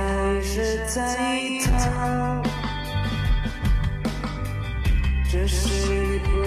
还是在意他这是你不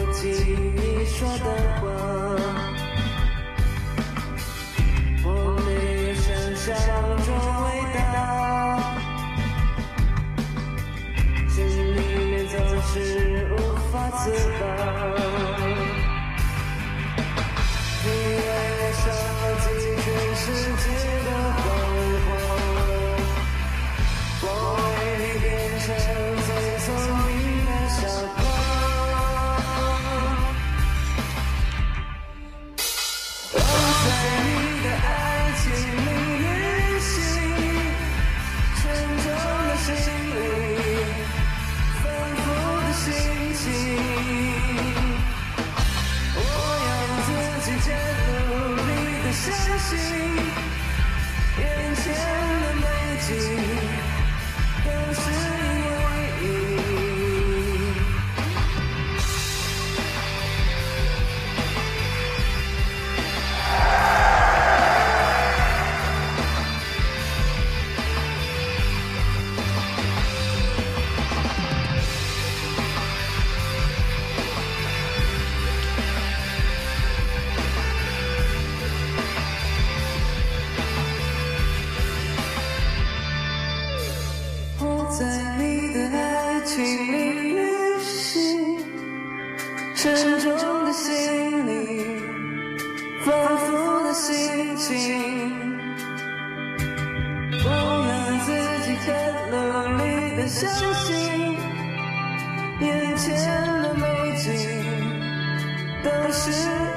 请你旅行，沉重的行李，反复的心情，不能自己看，努力的相信，眼前的美景，都是。